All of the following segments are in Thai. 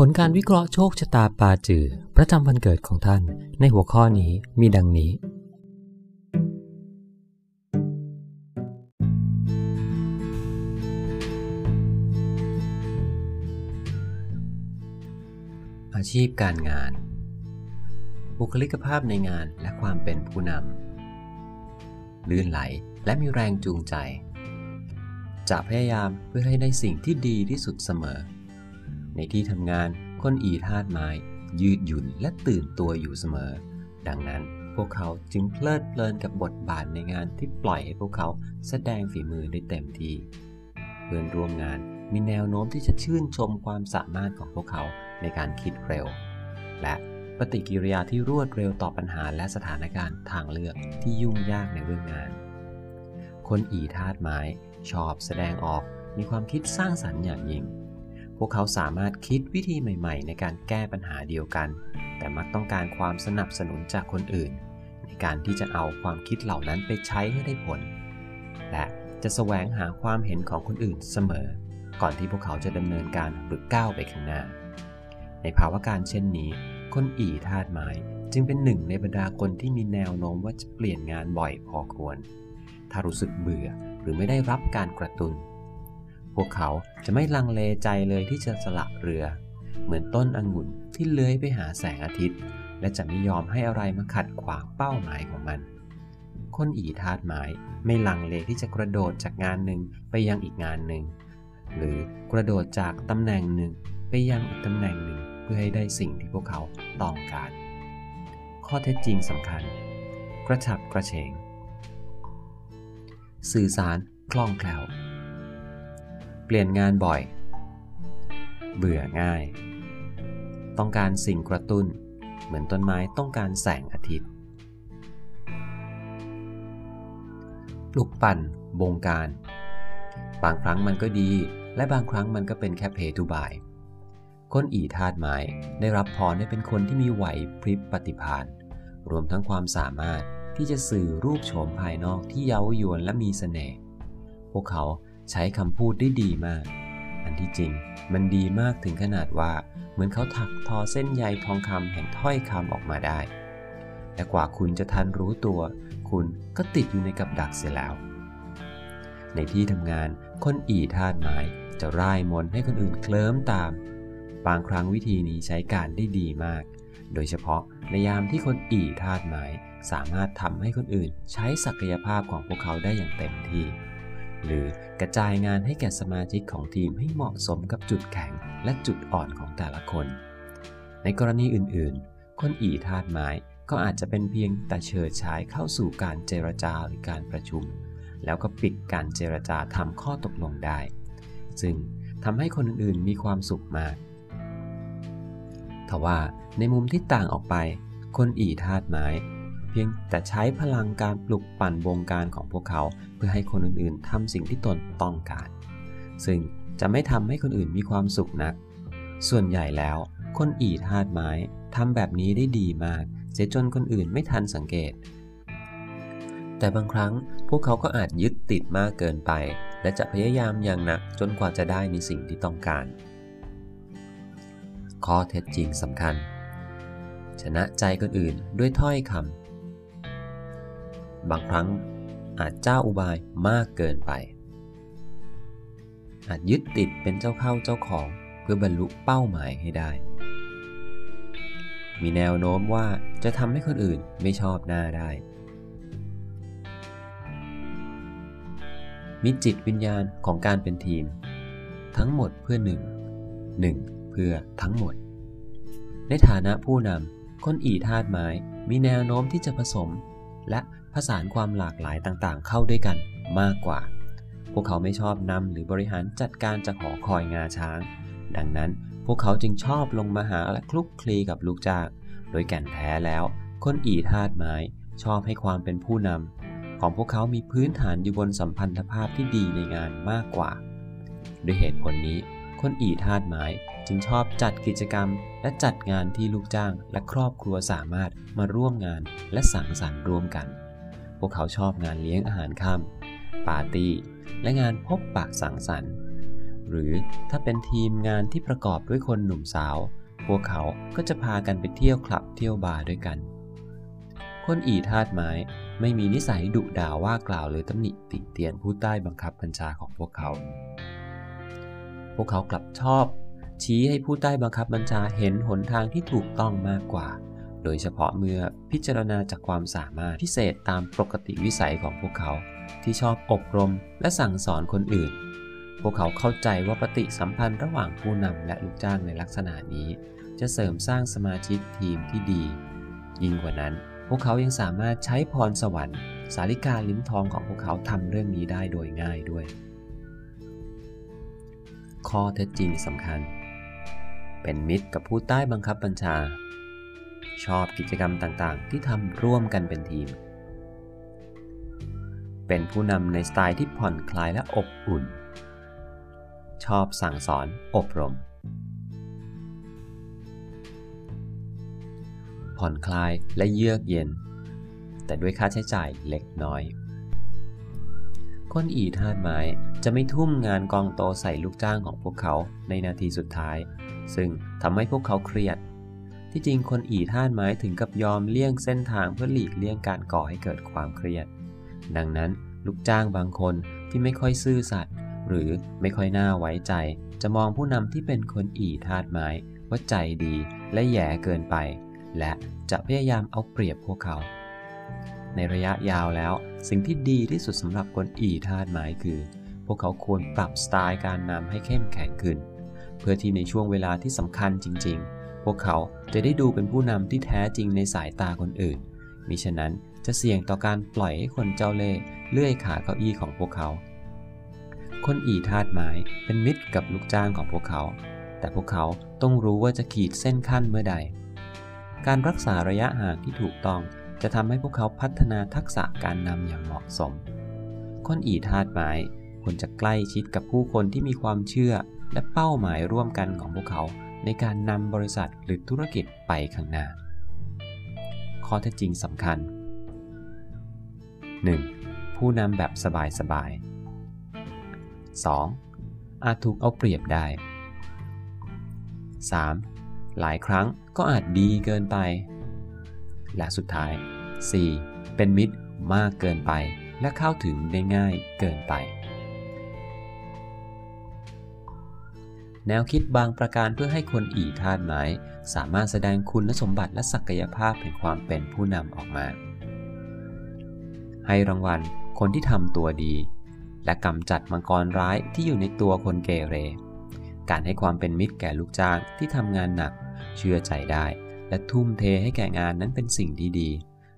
ผลการวิเคราะห์โชคชะตาปาจือ ประจำวันเกิดของท่านในหัวข้อนี้มีดังนี้ อาชีพการงาน บุคลิกภาพในงานและความเป็นผู้นำลื่นไหลและมีแรงจูงใจ จะพยายามเพื่อให้ได้สิ่งที่ดีที่สุดเสมอ ในที่ทำงานคนอีธาตุไม้ ยืดหยุ่นและตื่นตัวอยู่เสมอ ดังนั้นพวกเขาจึงเพลิดเพลินกับบทบาทในงานที่ปล่อยให้พวกเขาแสดงฝีมือได้เต็มที่ เพื่อนร่วมงานมีแนวโน้มที่จะชื่นชมความสามารถของพวกเขาในการคิดเร็ว และปฏิกิริยาที่รวดเร็วต่อปัญหาและสถานการณ์ทางเลือกที่ยุ่งยากในเรื่องงาน คนอีธาตุไม้ชอบแสดงออกมีความคิดสร้างสรรค์อย่างยิ่ง พวกเขาสามารถคิดวิธีใหม่ ๆ ในการแก้ปัญหาเดียวกัน แต่มักต้องการความสนับสนุนจากคนอื่น ในการที่จะเอาความคิดเหล่านั้นไปใช้ให้ได้ผล และจะแสวงหาความเห็นของคนอื่นเสมอ ก่อนที่พวกเขาจะดำเนินการหรือก้าวไปข้างหน้า ในภาวะการเช่นนี้ คนอีธาตุไม้จึงเป็นหนึ่งในบรรดาคนที่มีแนวโน้มว่าจะเปลี่ยนงานบ่อยพอควร ถ้ารู้สึกเบื่อหรือไม่ได้รับการกระตุน้น พวกเขาจะไม่ลังเลใจเลยที่จะสละเรือ เหมือนต้นองุ่นที่เลื้อยไปหาแสงอาทิตย์ และจะไม่ยอมให้อะไรมาขัดขวางเป้าหมายของมัน คนอีธาตุไม้ไม่ลังเลที่จะกระโดดจากงานหนึ่งไปยังอีกงานหนึ่ง หรือกระโดดจากตำแหน่งหนึ่งไปยังอีกตำแหน่งหนึ่งเพื่อให้ได้สิ่งที่พวกเขาต้องการ ข้อเท็จจริงสำคัญ กระฉับกระเฉง สื่อสารคล่องแคล่ว เปลี่ยนงานบ่อย เบื่อง่าย ต้องการสิ่งกระตุ้น เหมือนต้นไม้ต้องการแสงอาทิตย์ ปลุกปั่น บงการ บางครั้งมันก็ดี และบางครั้งมันก็เป็นแค่เพทุบายคนอีธาตุไม้ได้รับพรให้เป็นคนที่มีไหวพริบปฏิภาณรวมทั้งความสามารถที่จะสื่อรูปโฉมภายนอกที่เย้ายวนและมีเสน่ห์พวกเขา ใช้คำพูดได้ดีมาก อันที่จริงมันดีมากถึงขนาดว่า เหมือนเขาถักทอเส้นใยทองคำแห่งถ้อยคำออกมาได้ แต่กว่าคุณจะทันรู้ตัว คุณก็ติดอยู่ในกับดักเสียแล้ว ในที่ทำงานคนอีธาตุไม้จะร่ายมนให้คนอื่นเคลิ้มตาม บางครั้งวิธีนี้ใช้การได้ดีมาก โดยเฉพาะในยามที่คนอีธาตุไม้สามารถทำให้คนอื่นใช้ศักยภาพของพวกเขาได้อย่างเต็มที่ หรือกระจายงานให้แก่สมาชิกของทีมให้เหมาะสมกับจุดแข็งและจุดอ่อนของแต่ละคน ในกรณีอื่นๆ คนอีธาตุไม้ก็อาจจะเป็นเพียงแต่เชิดชายเข้าสู่การเจรจาหรือการประชุม แล้วก็ปิดการเจรจาทำข้อตกลงได้ ซึ่งทำให้คนอื่นๆมีความสุขมากทว่าในมุมที่ต่างออกไป คนอีธาตุไม้ พียงแต่ใช้พลังการปลุกปั่นวงการของพวกเขา เพื่อให้คนอื่นๆทำสิ่งที่ตนต้องการ ซึ่งจะไม่ทำให้คนอื่นมีความสุขนัก ส่วนใหญ่แล้ว คนอีธาตุไม้ทำแบบนี้ได้ดีมาก เสียจนคนอื่นไม่ทันสังเกต แต่บางครั้งพวกเขาก็อาจยึดติดมากเกินไป และจะพยายามอย่างหนักจนกว่าจะได้ในสิ่งที่ต้องการ ข้อเท็จจริงสำคัญ ชนะใจคนอื่นด้วยถ้อยคำ บางครั้งอาจเจ้าอุบายมากเกินไป อาจยึดติดเป็นเจ้าเข้าเจ้าของเพื่อบรรลุเป้าหมายให้ได้ มีแนวโน้มว่าจะทำให้คนอื่นไม่ชอบหน้าได้ มีจิตวิญญาณของการเป็นทีม ทั้งหมดเพื่อหนึ่งหนึ่งเพื่อทั้งหมด ในฐานะผู้นำคนอีธาตุไม้มีแนวโน้มที่จะผสมและ ผสานความหลากหลายต่างๆ เข้าด้วยกันมากกว่า พวกเขาไม่ชอบนำหรือบริหารจัดการจากหอคอยงาช้าง ดังนั้นพวกเขาจึงชอบลงมาหาและคลุกคลีกับลูกจ้าง โดยแก่นแท้แล้ว คนอีธาตไม้ชอบให้ความเป็นผู้นำของพวกเขามีพื้นฐานอยู่บนสัมพันธภาพที่ดีในงานมากกว่า ด้วยเหตุผลนี้ คนอีธาตไม้จึงชอบจัดกิจกรรม และจัดงานที่ลูกจ้างและครอบครัวสามารถมาร่วมงานและสังสรรค์ร่วมกัน พวกเขาชอบงานเลี้ยงอาหารค่ำปาร์ตี้ และงานพบปะสังสรรค์ หรือถ้าเป็นทีมงานที่ประกอบด้วยคนหนุ่มสาว พวกเขาก็จะพากันไปเที่ยวคลับเที่ยวบาร์ด้วยกัน คนอีทาดไม้ไม่มีนิสัยดุด่าว่ากล่าวหรือตำหนิติเตียนผู้ใต้บังคับบัญชาของพวกเขา พวกเขากลับชอบ ชี้ให้ผู้ใต้บังคับบัญชาเห็นหนทางที่ถูกต้องมากกว่า โดยเฉพาะเมื่อพิจารณาจากความสามารถพิเศษตามปกติวิสัยของพวกเขา ที่ชอบอบรมและสั่งสอนคนอื่น พวกเขาเข้าใจว่าปฏิสัมพันธ์ระหว่างผู้นำและลูกจ้างในลักษณะนี้ จะเสริมสร้างสมาชิกทีมที่ดี ยิ่งกว่านั้น พวกเขายังสามารถใช้พรสวรรค์ สาริกาลิ้นทองของพวกเขาทำเรื่องนี้ได้โดยง่ายด้วย ข้อเท็จจริงสำคัญ เป็นมิตรกับผู้ใต้บังคับบัญชา ชอบกิจกรรมต่างๆ ที่ทำร่วมกันเป็นทีม เป็นผู้นำในสไตล์ที่ผ่อนคลายและอบอุ่น ชอบสั่งสอนอบรม ผ่อนคลายและเยือกเย็น แต่ด้วยค่าใช้จ่ายเล็กน้อย คนอีทาดไม้จะไม่ทุ่มงานกองโตใส่ลูกจ้างของพวกเขาในนาทีสุดท้าย ซึ่งทำให้พวกเขาเครียด ที่จริงคนอีทาดไม้ถึงกับยอมเลี่ยงเส้นทางเพื่อหลีกเลี่ยงการก่อให้เกิดความเครียด ดังนั้นลูกจ้างบางคนที่ไม่ค่อยซื่อสัตย์หรือไม่ค่อยน่าไว้ใจ จะมองผู้นำที่เป็นคนอีทาดไม้ว่าใจดีและแย่เกินไป และจะพยายามเอาเปรียบพวกเขา ในระยะยาวแล้ว สิ่งที่ดีที่สุดสำหรับคนอีทาดไม้คือ พวกเขาควรปรับสไตล์การนำให้เข้มแข็งขึ้น เพื่อที่ในช่วงเวลาที่สำคัญจริง ๆ พวกเขาจะได้ดูเป็นผู้นำที่แท้จริงในสายตาคนอื่น มิฉะนั้นจะเสี่ยงต่อการปล่อยให้คนเจ้าเล่ห์เลื่อยขาเก้าอี้ของพวกเขา คนอีทาดไม้เป็นมิตรกับลูกจ้างของพวกเขา แต่พวกเขาต้องรู้ว่าจะขีดเส้นขั้นเมื่อใด การรักษาระยะห่างที่ถูกต้องจะทำให้พวกเขาพัฒนาทักษะการนำอย่างเหมาะสม คนอีทาดไม้ควรจะใกล้ชิดกับผู้คนที่มีความเชื่อและเป้าหมายร่วมกันของพวกเขา ในการนำบริษัทหรือธุรกิจไปข้างหน้า ข้อเท็จจริงสำคัญ 1. ผู้นำแบบสบายๆ 2. อาจถูกเอาเปรียบได้ 3. หลายครั้งก็อาจดีเกินไป และสุดท้าย 4. เป็นมิตรมากเกินไปและเข้าถึงได้ง่ายเกินไป แนวคิดบางประการเพื่อให้คนอีทาดไม้สามารถแสดงคุณสมบัติและศักยภาพแห่งความเป็นผู้นำออกมา ให้รางวัลคนที่ทำตัวดี และกำจัดมังกรร้ายที่อยู่ในตัวคนเกเร การให้ความเป็นมิตรแก่ลูกจ้างที่ทำงานหนัก เชื่อใจได้ และทุ่มเทให้แก่งานนั้นเป็นสิ่งที่ดี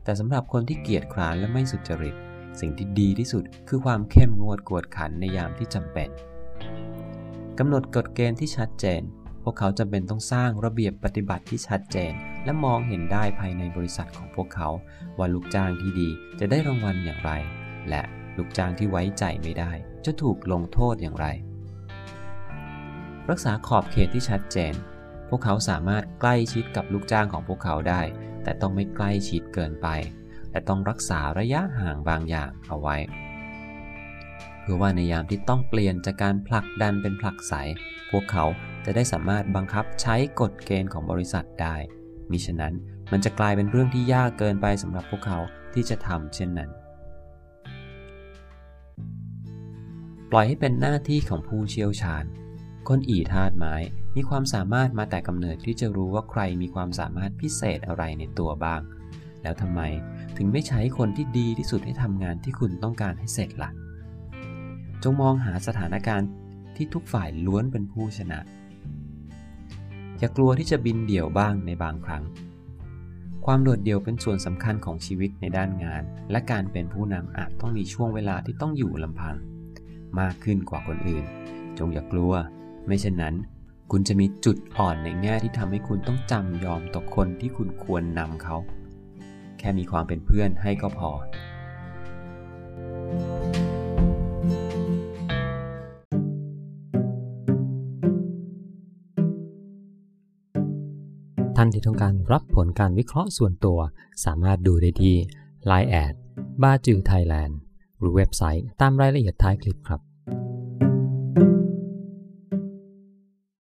แต่สำหรับคนที่เกียจคร้านและไม่สุจริต สิ่งที่ดีที่สุดคือความเข้มงวดกวดขันในยามที่จำเป็น กำหนดกฎเกณฑ์ที่ชัดเจน พวกเขาจำเป็นต้องสร้างระเบียบปฏิบัติที่ชัดเจน และมองเห็นได้ภายในบริษัทของพวกเขา ว่าลูกจ้างที่ดีจะได้รางวัลอย่างไร และลูกจ้างที่ไว้ใจไม่ได้ จะถูกลงโทษอย่างไร รักษาขอบเขตที่ชัดเจน พวกเขาสามารถใกล้ชิดกับลูกจ้างของพวกเขาได้ แต่ต้องไม่ใกล้ชิดเกินไป และต้องรักษาระยะห่างบางอย่างเอาไว้ พื่อว่าในยามที่ต้องเปลี่ยนจากการผลักดันเป็นผลักใส พวกเขาจะได้สามารถบังคับใช้กฎเกณฑ์ของบริษัทได้ มิฉะนั้นมันจะกลายเป็นเรื่องที่ยากเกินไปสำหรับพวกเขาที่จะทำเช่นนั้น ปล่อยให้เป็นหน้าที่ของผู้เชี่ยวชาญ คนอีธาตุไม้มีความสามารถมาแต่กำเนิดที่จะรู้ว่าใครมีความสามารถพิเศษอะไรในตัวบ้าง แล้วทำไมถึงไม่ใช้คนที่ดีที่สุดให้ทำงานที่คุณต้องการให้เสร็จละ่ะ จงมองหาสถานการณ์ที่ทุกฝ่ายล้วนเป็นผู้ชนะ อย่ากลัวที่จะบินเดี่ยวบ้างในบางครั้ง ความโดดเดี่ยวเป็นส่วนสำคัญของชีวิตในด้านงาน และการเป็นผู้นำอาจต้องมีช่วงเวลาที่ต้องอยู่ลำพัง มากขึ้นกว่าคนอื่น จงอย่ากลัว ไม่เช่นนั้น คุณจะมีจุดอ่อนในแง่ที่ทำให้คุณต้องจำยอมต่อคนที่คุณควรนำเขา แค่มีความเป็นเพื่อนให้ก็พอ ท่านที่ต้องการรับผลการวิเคราะห์ส่วนตัว สามารถดูได้ที่ Line add ปาจื่อไทยแลนด์หรือเว็บไซต์ตามรายละเอียดท้ายคลิปครับ